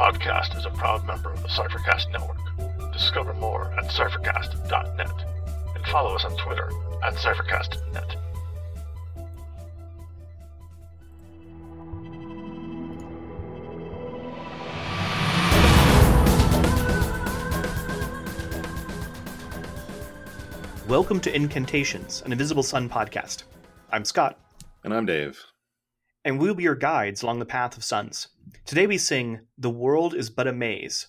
podcast is a proud member of the Cyphercast Network. Discover more at cyphercast.net and follow us on Twitter at cyphercast.net. Welcome to Incantations, an Invisible Sun podcast. I'm Scott, And I'm Dave. and we'll be your guides along the path of suns. Today we sing The World is But a Maze.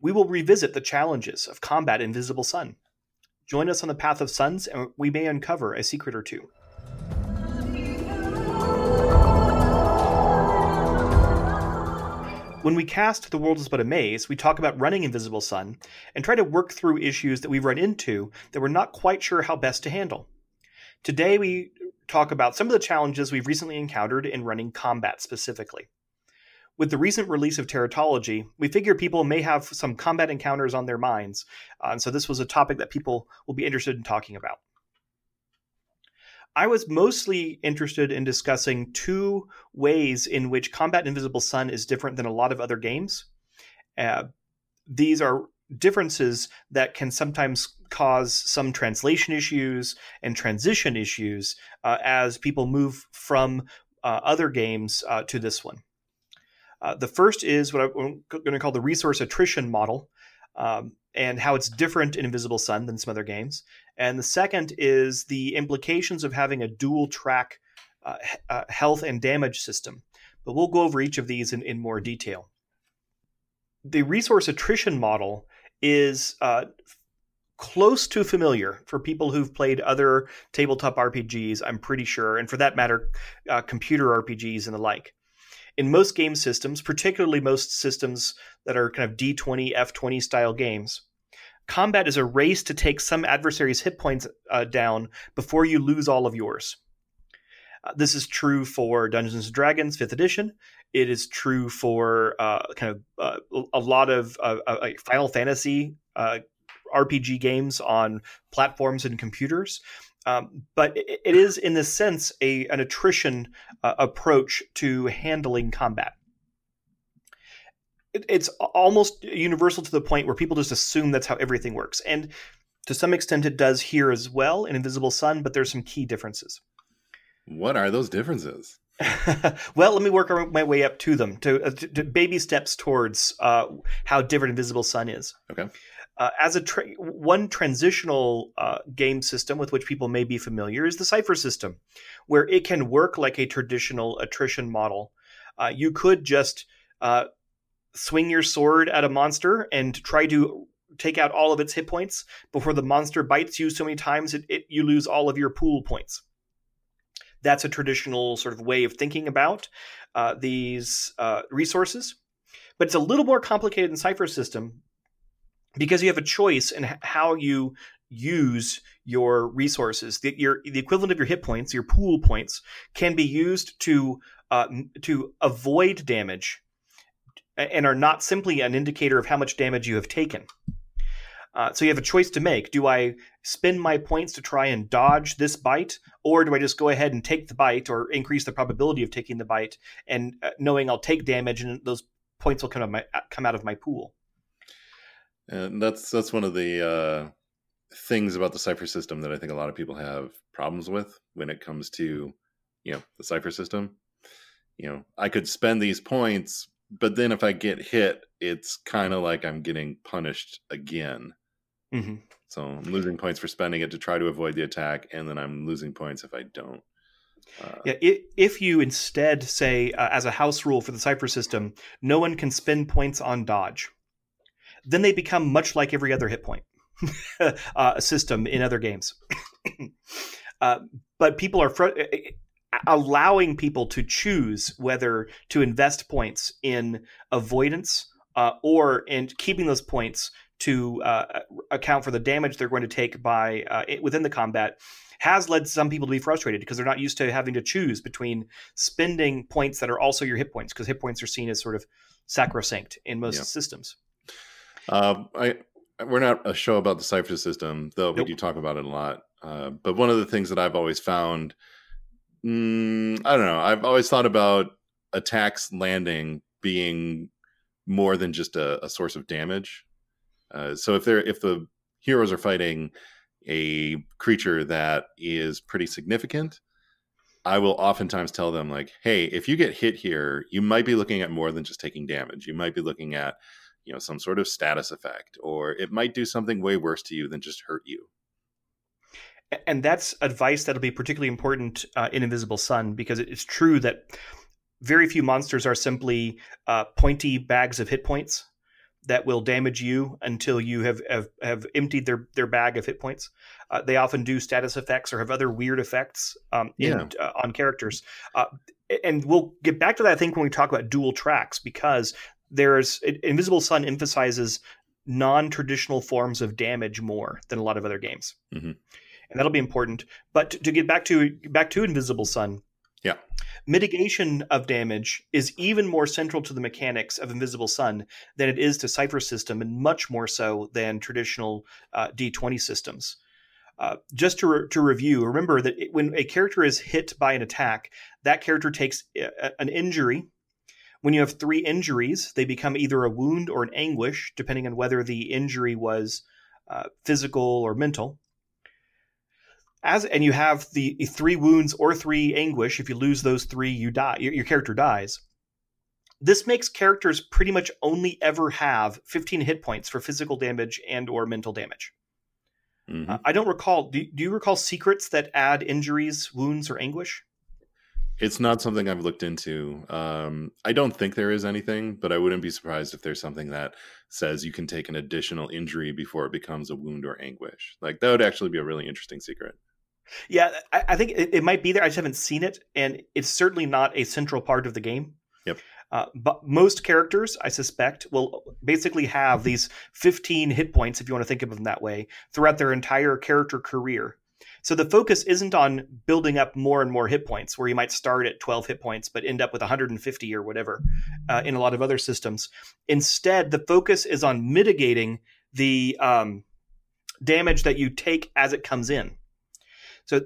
We will revisit the challenges of combat Invisible Sun. Join us on the path of suns, and we may uncover a secret or two. When we cast The World is But a Maze, we talk about running Invisible Sun and try to work through issues that we've run into that we're not quite sure how best to handle. Today, we talk about some of the challenges we've recently encountered in running combat specifically. With the recent release of Teratology, we figure people may have some combat encounters on their minds, uh, and so this was a topic that people will be interested in talking about. I was mostly interested in discussing two ways in which Combat Invisible Sun is different than a lot of other games. Uh, these are differences that can sometimes cause some translation issues and transition issues uh, as people move from uh, other games uh, to this one. Uh, the first is what I'm going to call the resource attrition model. Um, and how it's different in Invisible Sun than some other games. And the second is the implications of having a dual track uh, uh, health and damage system. But we'll go over each of these in, in more detail. The resource attrition model is uh, close to familiar for people who've played other tabletop RPGs, I'm pretty sure, and for that matter, uh, computer RPGs and the like in most game systems, particularly most systems that are kind of D20, F20 style games, combat is a race to take some adversary's hit points uh, down before you lose all of yours. Uh, this is true for Dungeons and Dragons 5th edition. It is true for uh, kind of uh, a lot of uh, Final Fantasy uh, RPG games on platforms and computers. Um, but it, it is, in this sense, a an attrition uh, approach to handling combat. It, it's almost universal to the point where people just assume that's how everything works, and to some extent, it does here as well in Invisible Sun. But there's some key differences. What are those differences? well, let me work my way up to them to, uh, to, to baby steps towards uh, how different Invisible Sun is. Okay. Uh, as a tra- one transitional uh, game system with which people may be familiar is the Cypher system, where it can work like a traditional attrition model. Uh, you could just uh, swing your sword at a monster and try to take out all of its hit points before the monster bites you so many times it, it, you lose all of your pool points. That's a traditional sort of way of thinking about uh, these uh, resources, but it's a little more complicated in Cypher system because you have a choice in how you use your resources. The, your, the equivalent of your hit points, your pool points, can be used to uh, to avoid damage, and are not simply an indicator of how much damage you have taken. Uh, so you have a choice to make. Do I spend my points to try and dodge this bite, or do I just go ahead and take the bite, or increase the probability of taking the bite, and uh, knowing I'll take damage and those points will come out of my, come out of my pool? And that's that's one of the uh, things about the Cypher system that I think a lot of people have problems with when it comes to, you know, the Cypher system. You know, I could spend these points, but then if I get hit, it's kind of like I'm getting punished again. Mm-hmm. So I'm losing points for spending it to try to avoid the attack, and then I'm losing points if I don't. Uh, yeah, if you instead say, uh, as a house rule for the Cypher system, no one can spend points on dodge then they become much like every other hit point uh, system in other games. uh, but people are fr- allowing people to choose whether to invest points in avoidance uh, or in keeping those points to uh, account for the damage they're going to take by uh, within the combat has led some people to be frustrated because they're not used to having to choose between spending points that are also your hit points because hit points are seen as sort of sacrosanct in most yeah. systems. Uh, I we're not a show about the Cypher system, though nope. we do talk about it a lot. Uh, but one of the things that I've always found, mm, I don't know, I've always thought about attacks landing being more than just a, a source of damage. Uh, so if they're if the heroes are fighting a creature that is pretty significant, I will oftentimes tell them like, "Hey, if you get hit here, you might be looking at more than just taking damage. You might be looking at, you know, some sort of status effect, or it might do something way worse to you than just hurt you." And that's advice that'll be particularly important uh, in Invisible Sun because it's true that very few monsters are simply uh, pointy bags of hit points that will damage you until you have have, have emptied their their bag of hit points. Uh, they often do status effects or have other weird effects um, in, uh, on characters. Uh, and we'll get back to that, I think, when we talk about dual tracks, because there's Invisible Sun emphasizes non-traditional forms of damage more than a lot of other games, mm-hmm. and that'll be important. But to get back to back to Invisible Sun, yeah. Mitigation of damage is even more central to the mechanics of Invisible Sun than it is to Cypher System, and much more so than traditional uh, D20 systems. Uh, just to, re- to review, remember that it, when a character is hit by an attack, that character takes a, uh, an injury. When you have three injuries, they become either a wound or an anguish, depending on whether the injury was uh, physical or mental. As and you have the three wounds or three anguish if you lose those three you die your, your, character dies. This makes characters pretty much only ever have 15 hit points for physical damage and or mental damage. Mm-hmm. uh, i don't recall do, do you recall secrets that add injuries wounds or anguish it's not something I've looked into. Um, I don't think there is anything, but I wouldn't be surprised if there's something that says you can take an additional injury before it becomes a wound or anguish. Like that would actually be a really interesting secret. Yeah, I, I think it, it, might be there. I just haven't seen it, and it's certainly not a central part of the game. Yep. Uh, but most characters, I suspect, will basically have these 15 hit points, if you want to think of them that way, throughout their entire character career. So the focus isn't on building up more and more hit points, where you might start at 12 hit points but end up with 150 or whatever uh, in a lot of other systems. Instead, the focus is on mitigating the um, damage that you take as it comes in. So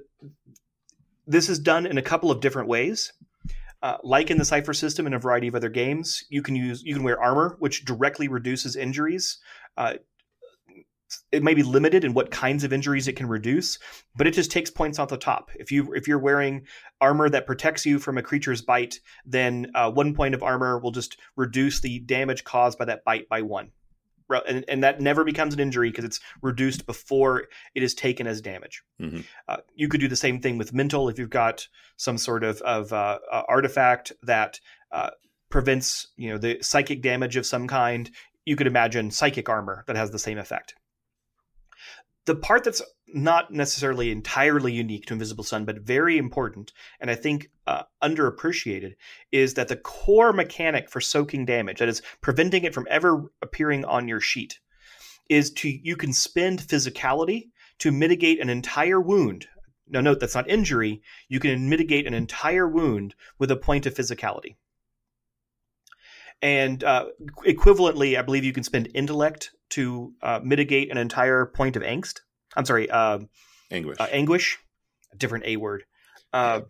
this is done in a couple of different ways. Uh, like in the Cypher system and a variety of other games, you can use you can wear armor, which directly reduces injuries. Uh, it may be limited in what kinds of injuries it can reduce, but it just takes points off the top. If you if you're wearing armor that protects you from a creature's bite, then uh, one point of armor will just reduce the damage caused by that bite by one and, and that never becomes an injury because it's reduced before it is taken as damage. Mm-hmm. Uh, you could do the same thing with mental if you've got some sort of, of uh, uh, artifact that uh, prevents you know the psychic damage of some kind. You could imagine psychic armor that has the same effect the part that's not necessarily entirely unique to Invisible Sun, but very important, and I think uh, underappreciated, is that the core mechanic for soaking damage, that is preventing it from ever appearing on your sheet, is to you can spend physicality to mitigate an entire wound. Now, note that's not injury. You can mitigate an entire wound with a point of physicality. And uh, equivalently, I believe you can spend intellect to uh, mitigate an entire point of angst. I'm sorry, uh, anguish. Uh, anguish, a different A word. Uh.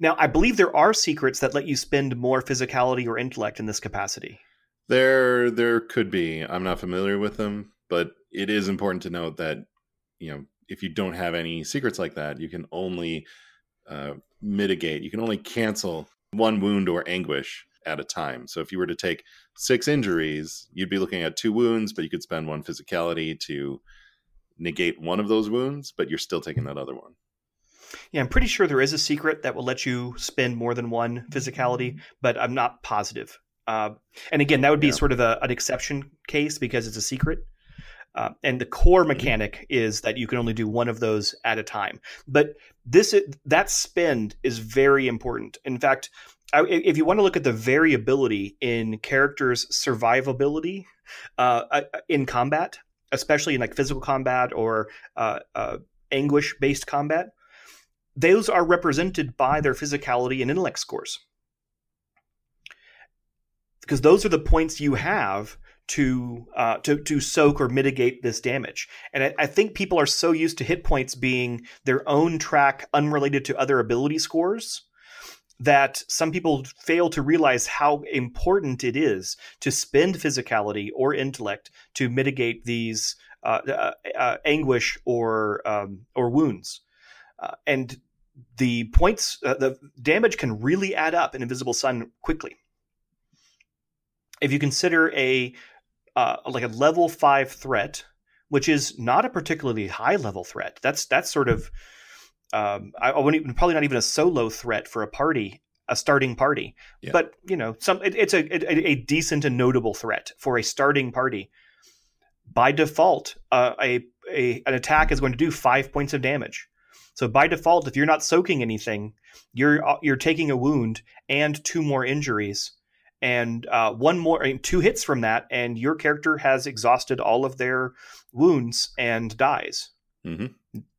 Now, I believe there are secrets that let you spend more physicality or intellect in this capacity. There, there could be. I'm not familiar with them, but it is important to note that you know if you don't have any secrets like that, you can only uh, mitigate. You can only cancel one wound or anguish at a time. So if you were to take six injuries, you'd be looking at two wounds, but you could spend one physicality to negate one of those wounds, but you're still taking that other one. Yeah, I'm pretty sure there is a secret that will let you spend more than one physicality, but I'm not positive. Uh, and again, that would be yeah. sort of a, an exception case because it's a secret. Uh, and the core mm-hmm. mechanic is that you can only do one of those at a time. But this that spend is very important. In fact, if you want to look at the variability in characters' survivability uh, uh, in combat, especially in like physical combat or uh, uh, anguish based combat, those are represented by their physicality and intellect scores. Because those are the points you have to uh, to to soak or mitigate this damage. And I, I, think people are so used to hit points being their own track, unrelated to other ability scores, that some people fail to realize how important it is to spend physicality or intellect to mitigate these uh, uh, uh, anguish or um, or wounds, uh, and the points, uh, the damage can really add up in Invisible Sun quickly. If you consider a uh, like a level five threat, which is not a particularly high level threat, that's that's sort of um, I, I wouldn't even, probably not even a solo threat for a party, a starting party. Yeah. But you know, some it, it's a, a, a decent and notable threat for a starting party. By default, uh, a, a an attack is going to do five points of damage. So by default, if you're not soaking anything, you're uh, you're taking a wound and two more injuries, and uh, one more I mean, two hits from that, and your character has exhausted all of their wounds and dies. hmm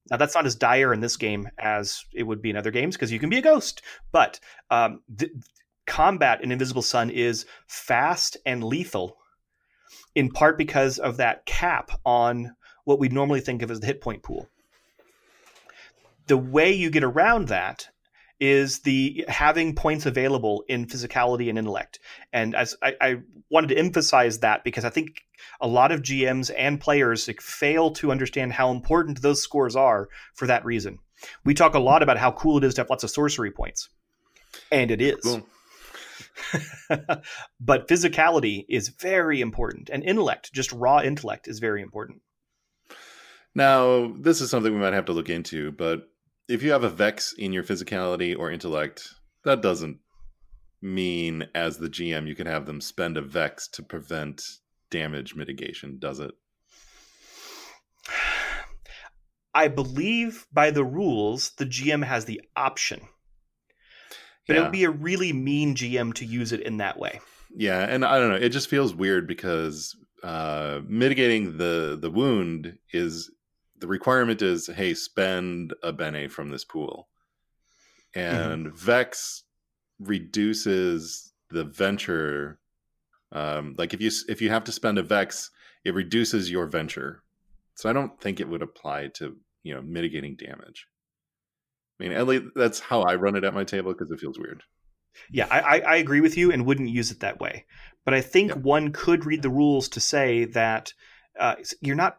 Now that's not as dire in this game as it would be in other games because you can be a ghost. But um, th- combat in Invisible Sun is fast and lethal, in part because of that cap on what we normally think of as the hit point pool. The way you get around that is the having points available in physicality and intellect. And as I, I wanted to emphasize that because I think a lot of GMs and players like, fail to understand how important those scores are for that reason. We talk a lot about how cool it is to have lots of sorcery points, and it is. Cool. but physicality is very important, and intellect, just raw intellect, is very important. Now, this is something we might have to look into, but if you have a vex in your physicality or intellect, that doesn't mean as the GM you can have them spend a vex to prevent damage mitigation, does it? I believe by the rules, the GM has the option, but it would be a really mean GM to use it in that way. Yeah, and I don't know. It just feels weird because uh, mitigating the the wound is the requirement is hey spend a bene from this pool, and Vex reduces the venture. Um, like if you if you have to spend a Vex, it reduces your venture. So I don't think it would apply to you know mitigating damage. I mean, at least that's how I run it at my table because it feels weird. Yeah, I, I, I agree with you and wouldn't use it that way. But I think Yep. one could read the rules to say that uh, you're not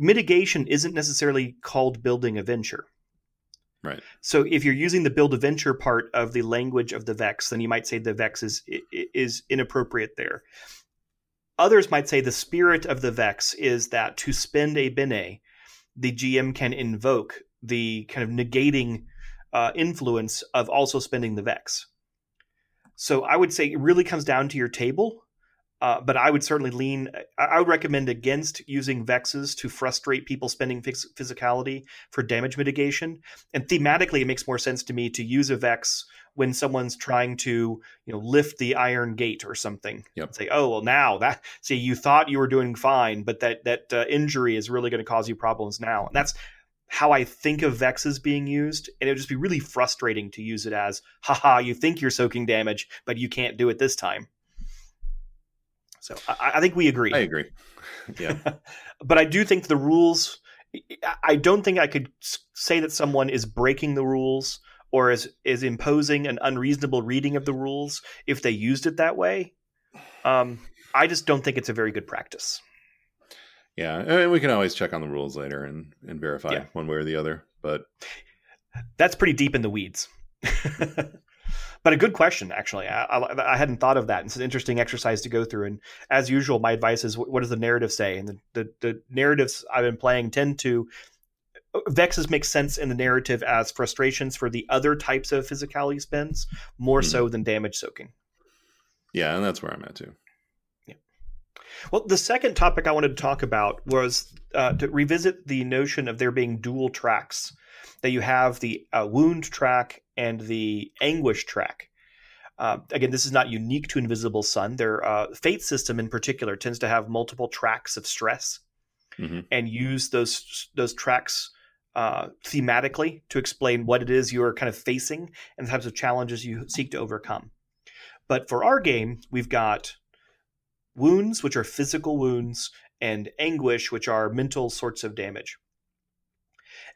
mitigation isn't necessarily called building a venture. Right. So if you're using the build a venture part of the language of the vex, then you might say the vex is is inappropriate there. Others might say the spirit of the vex is that to spend a bene, the GM can invoke the kind of negating uh, influence of also spending the vex. So I would say it really comes down to your table, uh, but I would certainly lean. I would recommend against using vexes to frustrate people spending phys- physicality for damage mitigation. And thematically, it makes more sense to me to use a vex when someone's trying to, you know, lift the iron gate or something. Yep. Say, oh well, now that see you thought you were doing fine, but that that uh, injury is really going to cause you problems now. And that's how I think of vexes being used, and it would just be really frustrating to use it as, haha, you think you're soaking damage, but you can't do it this time. So I, I think we agree. I agree. Yeah. but I do think the rules. I don't think I could say that someone is breaking the rules or is is imposing an unreasonable reading of the rules if they used it that way. Um, I just don't think it's a very good practice. Yeah, and we can always check on the rules later and, and verify Yeah. one way or the other. But That's pretty deep in the weeds. but a good question, actually. I, I, I hadn't thought of that. It's an interesting exercise to go through. And as usual, my advice is what does the narrative say? And the, the, the narratives I've been playing tend to. Vexes make sense in the narrative as frustrations for the other types of physicality spends, more Mhm. so than damage soaking. yeah, and that's where I'm at too. Yeah. Well, the second topic I wanted to talk about was uh, to revisit the notion of there being dual tracks. That you have the uh, wound track and the anguish track. Uh, again, this is not unique to Invisible Sun. Their uh, Fate system, in particular, tends to have multiple tracks of stress Mhm. and use those those tracks uh, thematically to explain what it is you are kind of facing and the types of challenges you seek to overcome. But for our game, we've got wounds, which are physical wounds, and anguish, which are mental sorts of damage.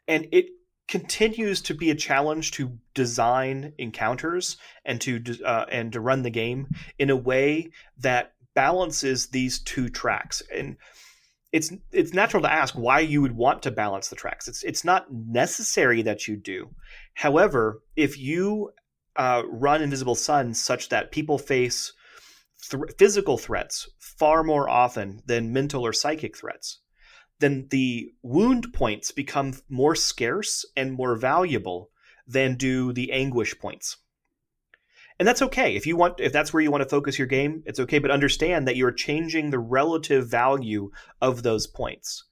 And it continues to be a challenge to design encounters and to uh, and to run the game in a way that balances these two tracks. And it's it's natural to ask why you would want to balance the tracks. It's it's not necessary that you do. However if you uh, run invisible sun such that people face th- physical threats far more often than mental or psychic threats then the wound points become more scarce and more valuable than do the anguish points. And that's okay. If you want if that's where you want to focus your game, it's okay, but understand that you're changing the relative value of those points.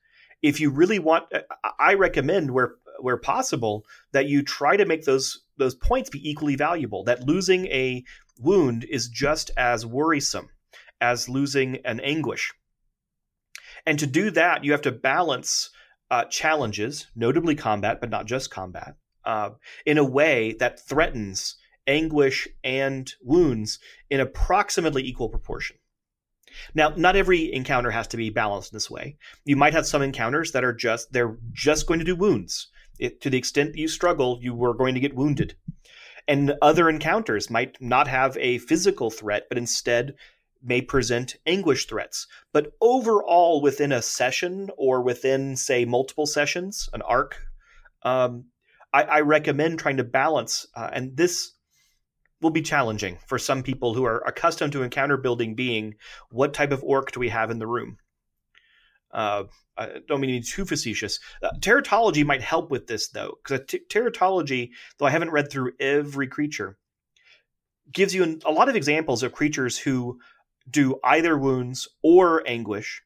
If you really want uh, I recommend where where possible that you try to make those those points be equally valuable. That losing a wound is just as worrisome as losing an anguish and to do that, you have to balance uh, challenges, notably combat, but not just combat, uh, in a way that threatens anguish and wounds in approximately equal proportion. Now, not every encounter has to be balanced this way. You might have some encounters that are just they're just going to do wounds. It, to the extent that you struggle, you are going to get wounded. And other encounters might not have a physical threat, but instead may present anguish threats. But overall, within a session or within, say, multiple sessions, an arc, um, I, I, recommend trying to balance. Uh, and this will be challenging for some people who are accustomed to encounter building being what type of orc do we have in the room? Uh, I don't mean to be too facetious. Uh, teratology might help with this, though, because t- teratology, though I haven't read through every creature, gives you an, a lot of examples of creatures who do either wounds or anguish,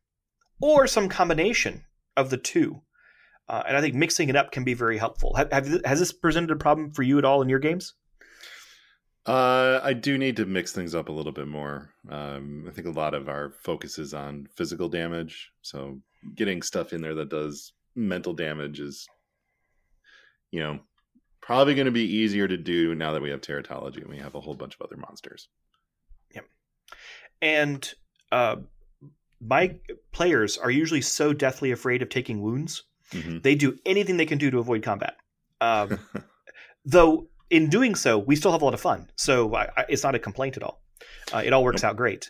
or some combination of the two. Uh, and I think mixing it up can be very helpful. Have, have, has this presented a problem for you at all in your games? Uh, I do need to mix things up a little bit more. Um, I think a lot of our focus is on physical damage, so getting stuff in there that does mental damage is, you know, probably going to be easier to do now that we have teratology and we have a whole bunch of other monsters and uh, my players are usually so deathly afraid of taking wounds, mm-hmm. they do anything they can do to avoid combat. Um, though in doing so, we still have a lot of fun. So I, I, it's not a complaint at all. Uh, it all works out great.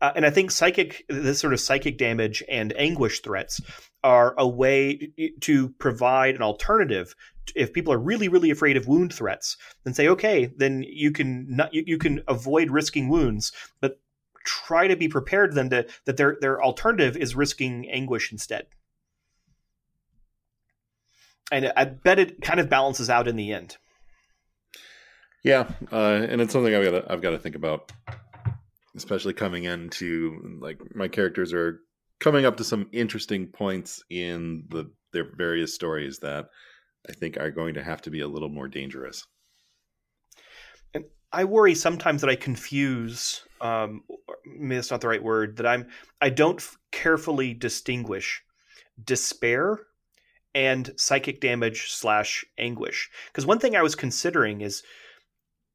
Uh, and I think psychic, this sort of psychic damage and anguish threats are a way to provide an alternative. If people are really, really afraid of wound threats, then say, okay, then you can not, you, you can avoid risking wounds, but try to be prepared then to that their their alternative is risking anguish instead. And I bet it kind of balances out in the end. Yeah, uh, and it's something I've got to, I've got to think about, especially coming into like my characters are coming up to some interesting points in the their various stories that I think are going to have to be a little more dangerous. And I worry sometimes that I confuse um, maybe that's not the right word that I'm I don't carefully distinguish despair and psychic damage slash anguish because one thing I was considering is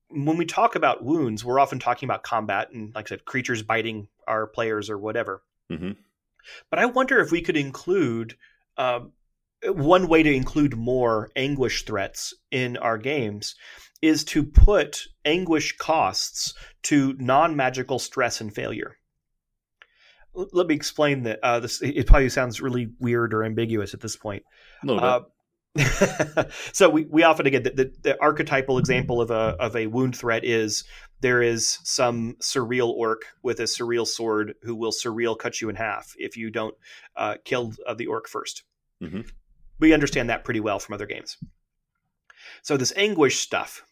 when we talk about wounds we're often talking about combat and like I said creatures biting our players or whatever mm-hmm. but I wonder if we could include um, one way to include more anguish threats in our games is to put anguish costs to non-magical stress and failure. L- let me explain that. Uh, this it probably sounds really weird or ambiguous at this point. Uh, so we, we often again the, the, the, archetypal example of a of a wound threat is there is some surreal orc with a surreal sword who will surreal cut you in half if you don't uh, kill uh, the orc 1st mm-hmm. We understand that pretty well from other games. So this anguish stuff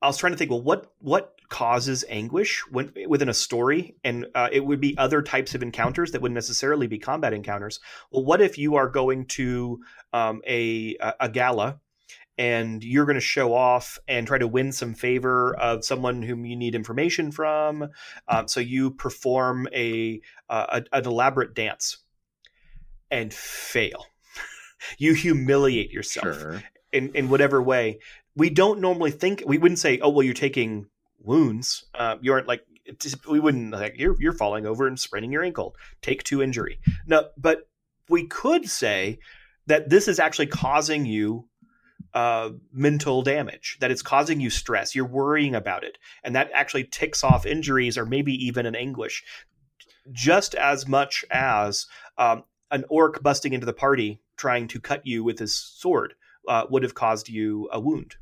I was trying to think, well, what what causes anguish when, within a story, and uh, it would be other types of encounters that wouldn't necessarily be combat encounters. Well, what if you are going to um, a a gala and you're going to show off and try to win some favor of someone whom you need information from? Um, so you perform a, uh, a an elaborate dance and fail. You humiliate yourself. Sure. In, in whatever way we don't normally think we wouldn't say, oh well, you're taking wounds. Uh, you aren't like we wouldn't like you're you're falling over and spraining your ankle. Take two injury. No, but we could say that this is actually causing you uh, mental damage, that it's causing you stress. You're worrying about it. And that actually ticks off injuries or maybe even an anguish just as much as um, an orc busting into the party trying to cut you with his sword uh, would have caused you a wound.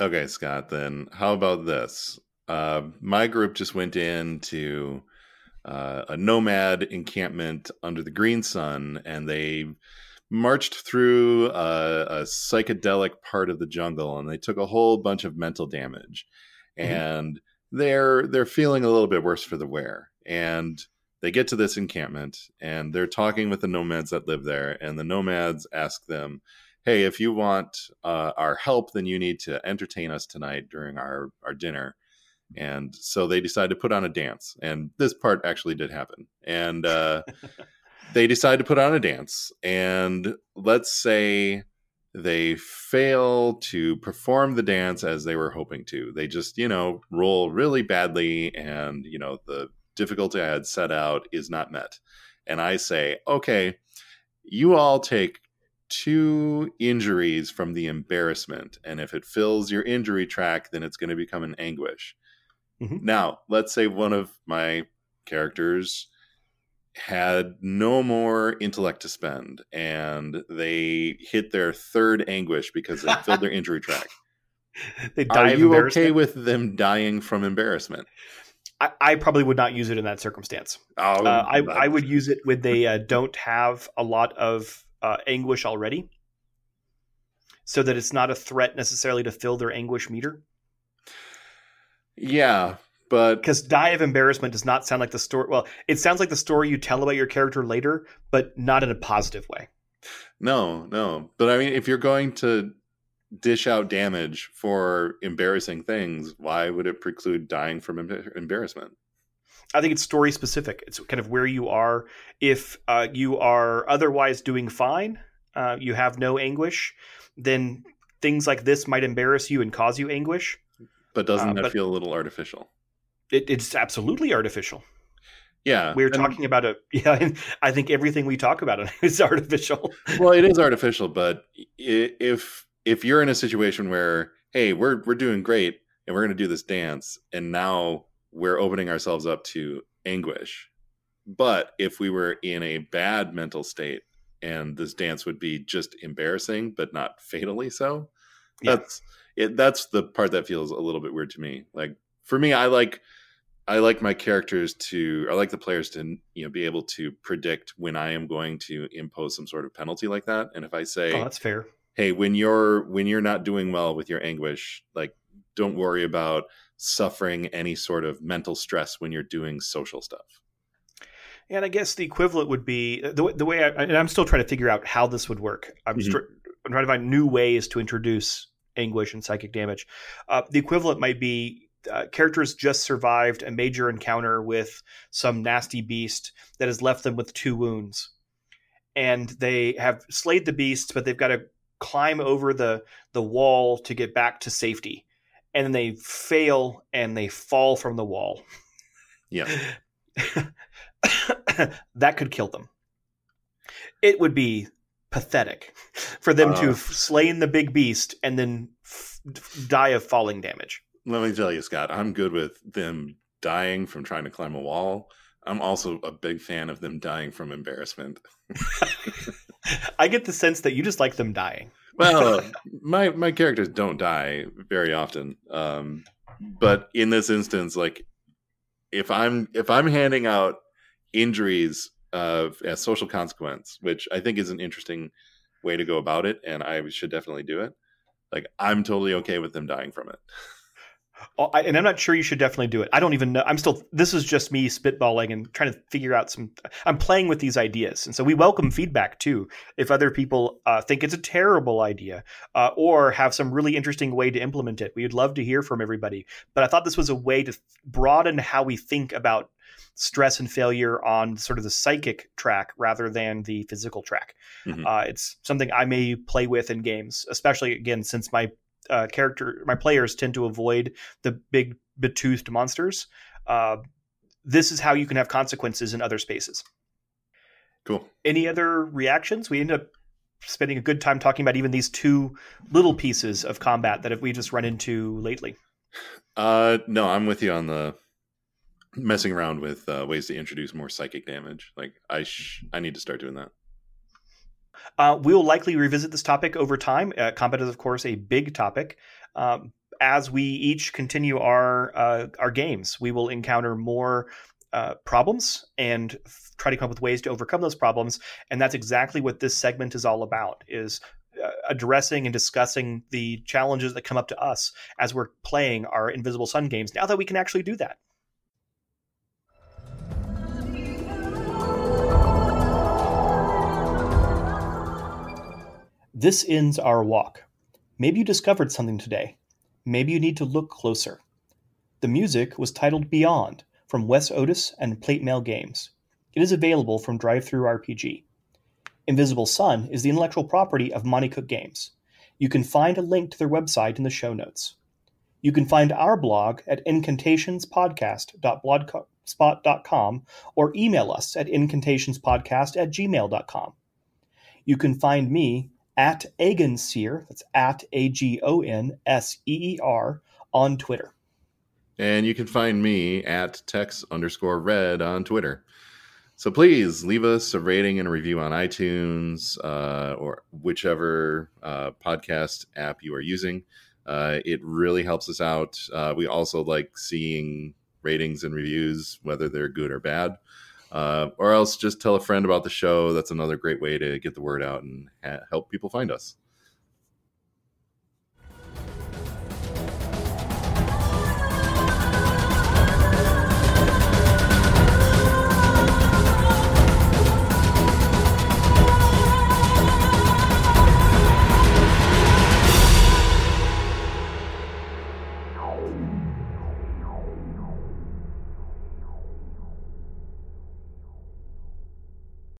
Okay, Scott, then how about this? Uh, my group just went into uh, a nomad encampment under the green sun and they marched through a, a, psychedelic part of the jungle and they took a whole bunch of mental damage mm-hmm. and they're they're feeling a little bit worse for the wear and they get to this encampment and they're talking with the nomads that live there and the nomads ask them hey if you want uh, our help then you need to entertain us tonight during our our dinner. And so they decide to put on a dance and this part actually did happen. And uh, they decide to put on a dance and let's say they fail to perform the dance as they were hoping to. They just you know roll really badly and you know the difficulty i had set out is not met and i say okay you all take two injuries from the embarrassment and if it fills your injury track then it's going to become an anguish mm-hmm. now let's say one of my characters had no more intellect to spend and they hit their third anguish because they filled their injury track. They die Are you okay with them dying from embarrassment? I, I, probably would not use it in that circumstance. Oh, uh, I, I, would use it when they uh, don't have a lot of uh, anguish already, so that it's not a threat necessarily to fill their anguish meter. Yeah, but because die of embarrassment does not sound like the story well it sounds like the story you tell about your character later but not in a positive way no no but i mean if you're going to dish out damage for embarrassing things why would it preclude dying from embarrassment i think it's story specific it's kind of where you are if uh, you are otherwise doing fine uh, you have no anguish then things like this might embarrass you and cause you anguish but doesn't uh, that but, feel a little artificial it, it's absolutely artificial. Yeah, we're talking about a yeah. I think everything we talk about is artificial. well, it is artificial, but if if you're in a situation where hey, we're we're doing great and we're going to do this dance, and now we're opening ourselves up to anguish. But if we were in a bad mental state and this dance would be just embarrassing, but not fatally so, yeah. that's it. That's the part that feels a little bit weird to me. Like for me, I like I like my characters to, I like the players to, you know, be able to predict when I am going to impose some sort of penalty like that. And if I say, oh, that's fair. Hey, when you're when you're not doing well with your anguish, like don't worry about suffering any sort of mental stress when you're doing social stuff. And I guess the equivalent would be the, the way I, and I'm still trying to figure out how this would work. I'm, mm-hmm. I'm trying to find new ways to introduce anguish and psychic damage. Uh, the equivalent might be uh, characters just survived a major encounter with some nasty beast that has left them with two wounds. And they have slayed the beast, but they've got to climb over the, the wall to get back to safety. And then they fail and they fall from the wall. Yeah. that could kill them. It would be pathetic for them uh, to have slain the big beast and then f- die of falling damage let me tell you, Scott, I'm good with them dying from trying to climb a wall. I'm also a big fan of them dying from embarrassment. I get the sense that you just like them dying. well, my my characters don't die very often, um, but in this instance, like if I'm if I'm handing out injuries uh, as social consequence, which I think is an interesting way to go about it, and I should definitely do it. Like I'm totally okay with them dying from it. And I'm not sure you should definitely do it. I don't even know. I'm still. This is just me spitballing and trying to figure out some. I'm playing with these ideas, and so we welcome feedback too. If other people uh, think it's a terrible idea uh, or have some really interesting way to implement it, we would love to hear from everybody. But I thought this was a way to broaden how we think about stress and failure on sort of the psychic track rather than the physical track. Mm-hmm. Uh, it's something I may play with in games, especially again since my uh, character, my players tend to avoid the big betoothed monsters. Uh, this is how you can have consequences in other spaces. Cool. Any other reactions? We end up spending a good time talking about even these two little pieces of combat that we just run into lately. Uh, no, I'm with you on the messing around with uh, ways to introduce more psychic damage. Like I, sh- I need to start doing that. Uh, we'll likely revisit this topic over time. Uh, combat is, of course, a big topic. Um, as we each continue our uh, our games, we will encounter more uh, problems and f- try to come up with ways to overcome those problems. And that's exactly what this segment is all about: is uh, addressing and discussing the challenges that come up to us as we're playing our Invisible Sun games. Now that we can actually do that. This ends our walk. Maybe you discovered something today. Maybe you need to look closer. The music was titled Beyond from Wes Otis and Plate Mail Games. It is available from DriveThru RPG. Invisible Sun is the intellectual property of Monte Cook Games. You can find a link to their website in the show notes. You can find our blog at incantationspodcast.blogspot.com or email us at incantationspodcast at gmail.com. You can find me at Agonseer, that's at A G O N S E E R, on Twitter. And you can find me at Tex underscore red on Twitter. So please leave us a rating and a review on iTunes uh, or whichever uh, podcast app you are using. Uh, it really helps us out. Uh, we also like seeing ratings and reviews, whether they're good or bad. Uh, or else just tell a friend about the show. That's another great way to get the word out and ha- help people find us.